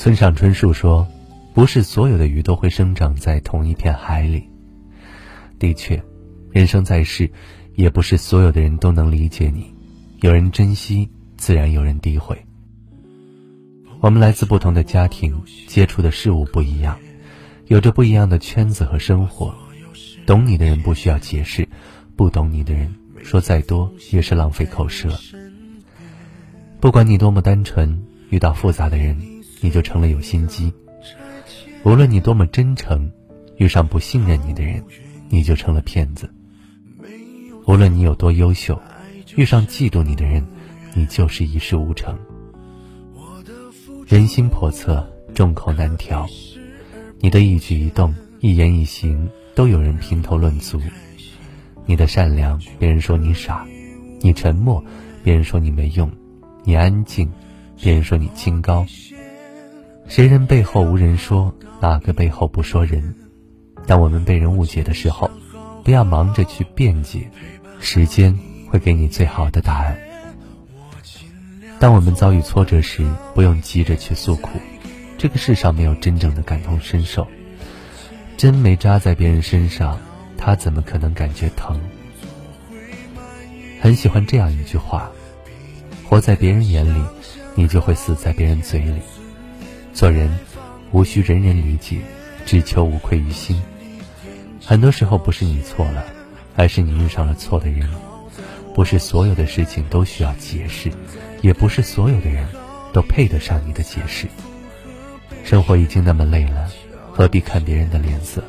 村上春树说：“不是所有的鱼都会生长在同一片海里。”的确，人生在世，也不是所有的人都能理解你。有人珍惜，自然有人诋毁。我们来自不同的家庭，接触的事物不一样，有着不一样的圈子和生活。懂你的人不需要解释，不懂你的人说再多也是浪费口舌。不管你多么单纯，遇到复杂的人。你就成了有心机。无论你多么真诚，遇上不信任你的人，你就成了骗子。无论你有多优秀，遇上嫉妒你的人，你就是一事无成。人心叵测，众口难调。你的一举一动、一言一行，都有人评头论足。你的善良，别人说你傻；你沉默，别人说你没用；你安静，别人说你清高。谁人背后无人说，哪个背后不说人？当我们被人误解的时候，不要忙着去辩解，时间会给你最好的答案。当我们遭遇挫折时，不用急着去诉苦，这个世上没有真正的感同身受。针没扎在别人身上，他怎么可能感觉疼？很喜欢这样一句话：活在别人眼里，你就会死在别人嘴里。做人，无需人人理解，只求无愧于心。很多时候不是你错了，而是你遇上了错的人。不是所有的事情都需要解释，也不是所有的人都配得上你的解释。生活已经那么累了，何必看别人的脸色？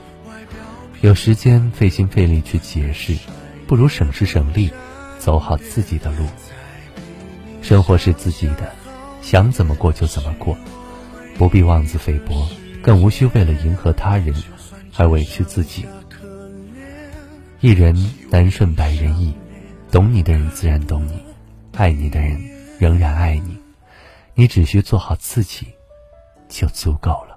有时间费心费力去解释，不如省时省力，走好自己的路。生活是自己的，想怎么过就怎么过。不必妄自菲薄，更无需为了迎合他人而委屈自己。一人难顺百人意，懂你的人自然懂你，爱你的人仍然爱你。你只需做好自己，就足够了。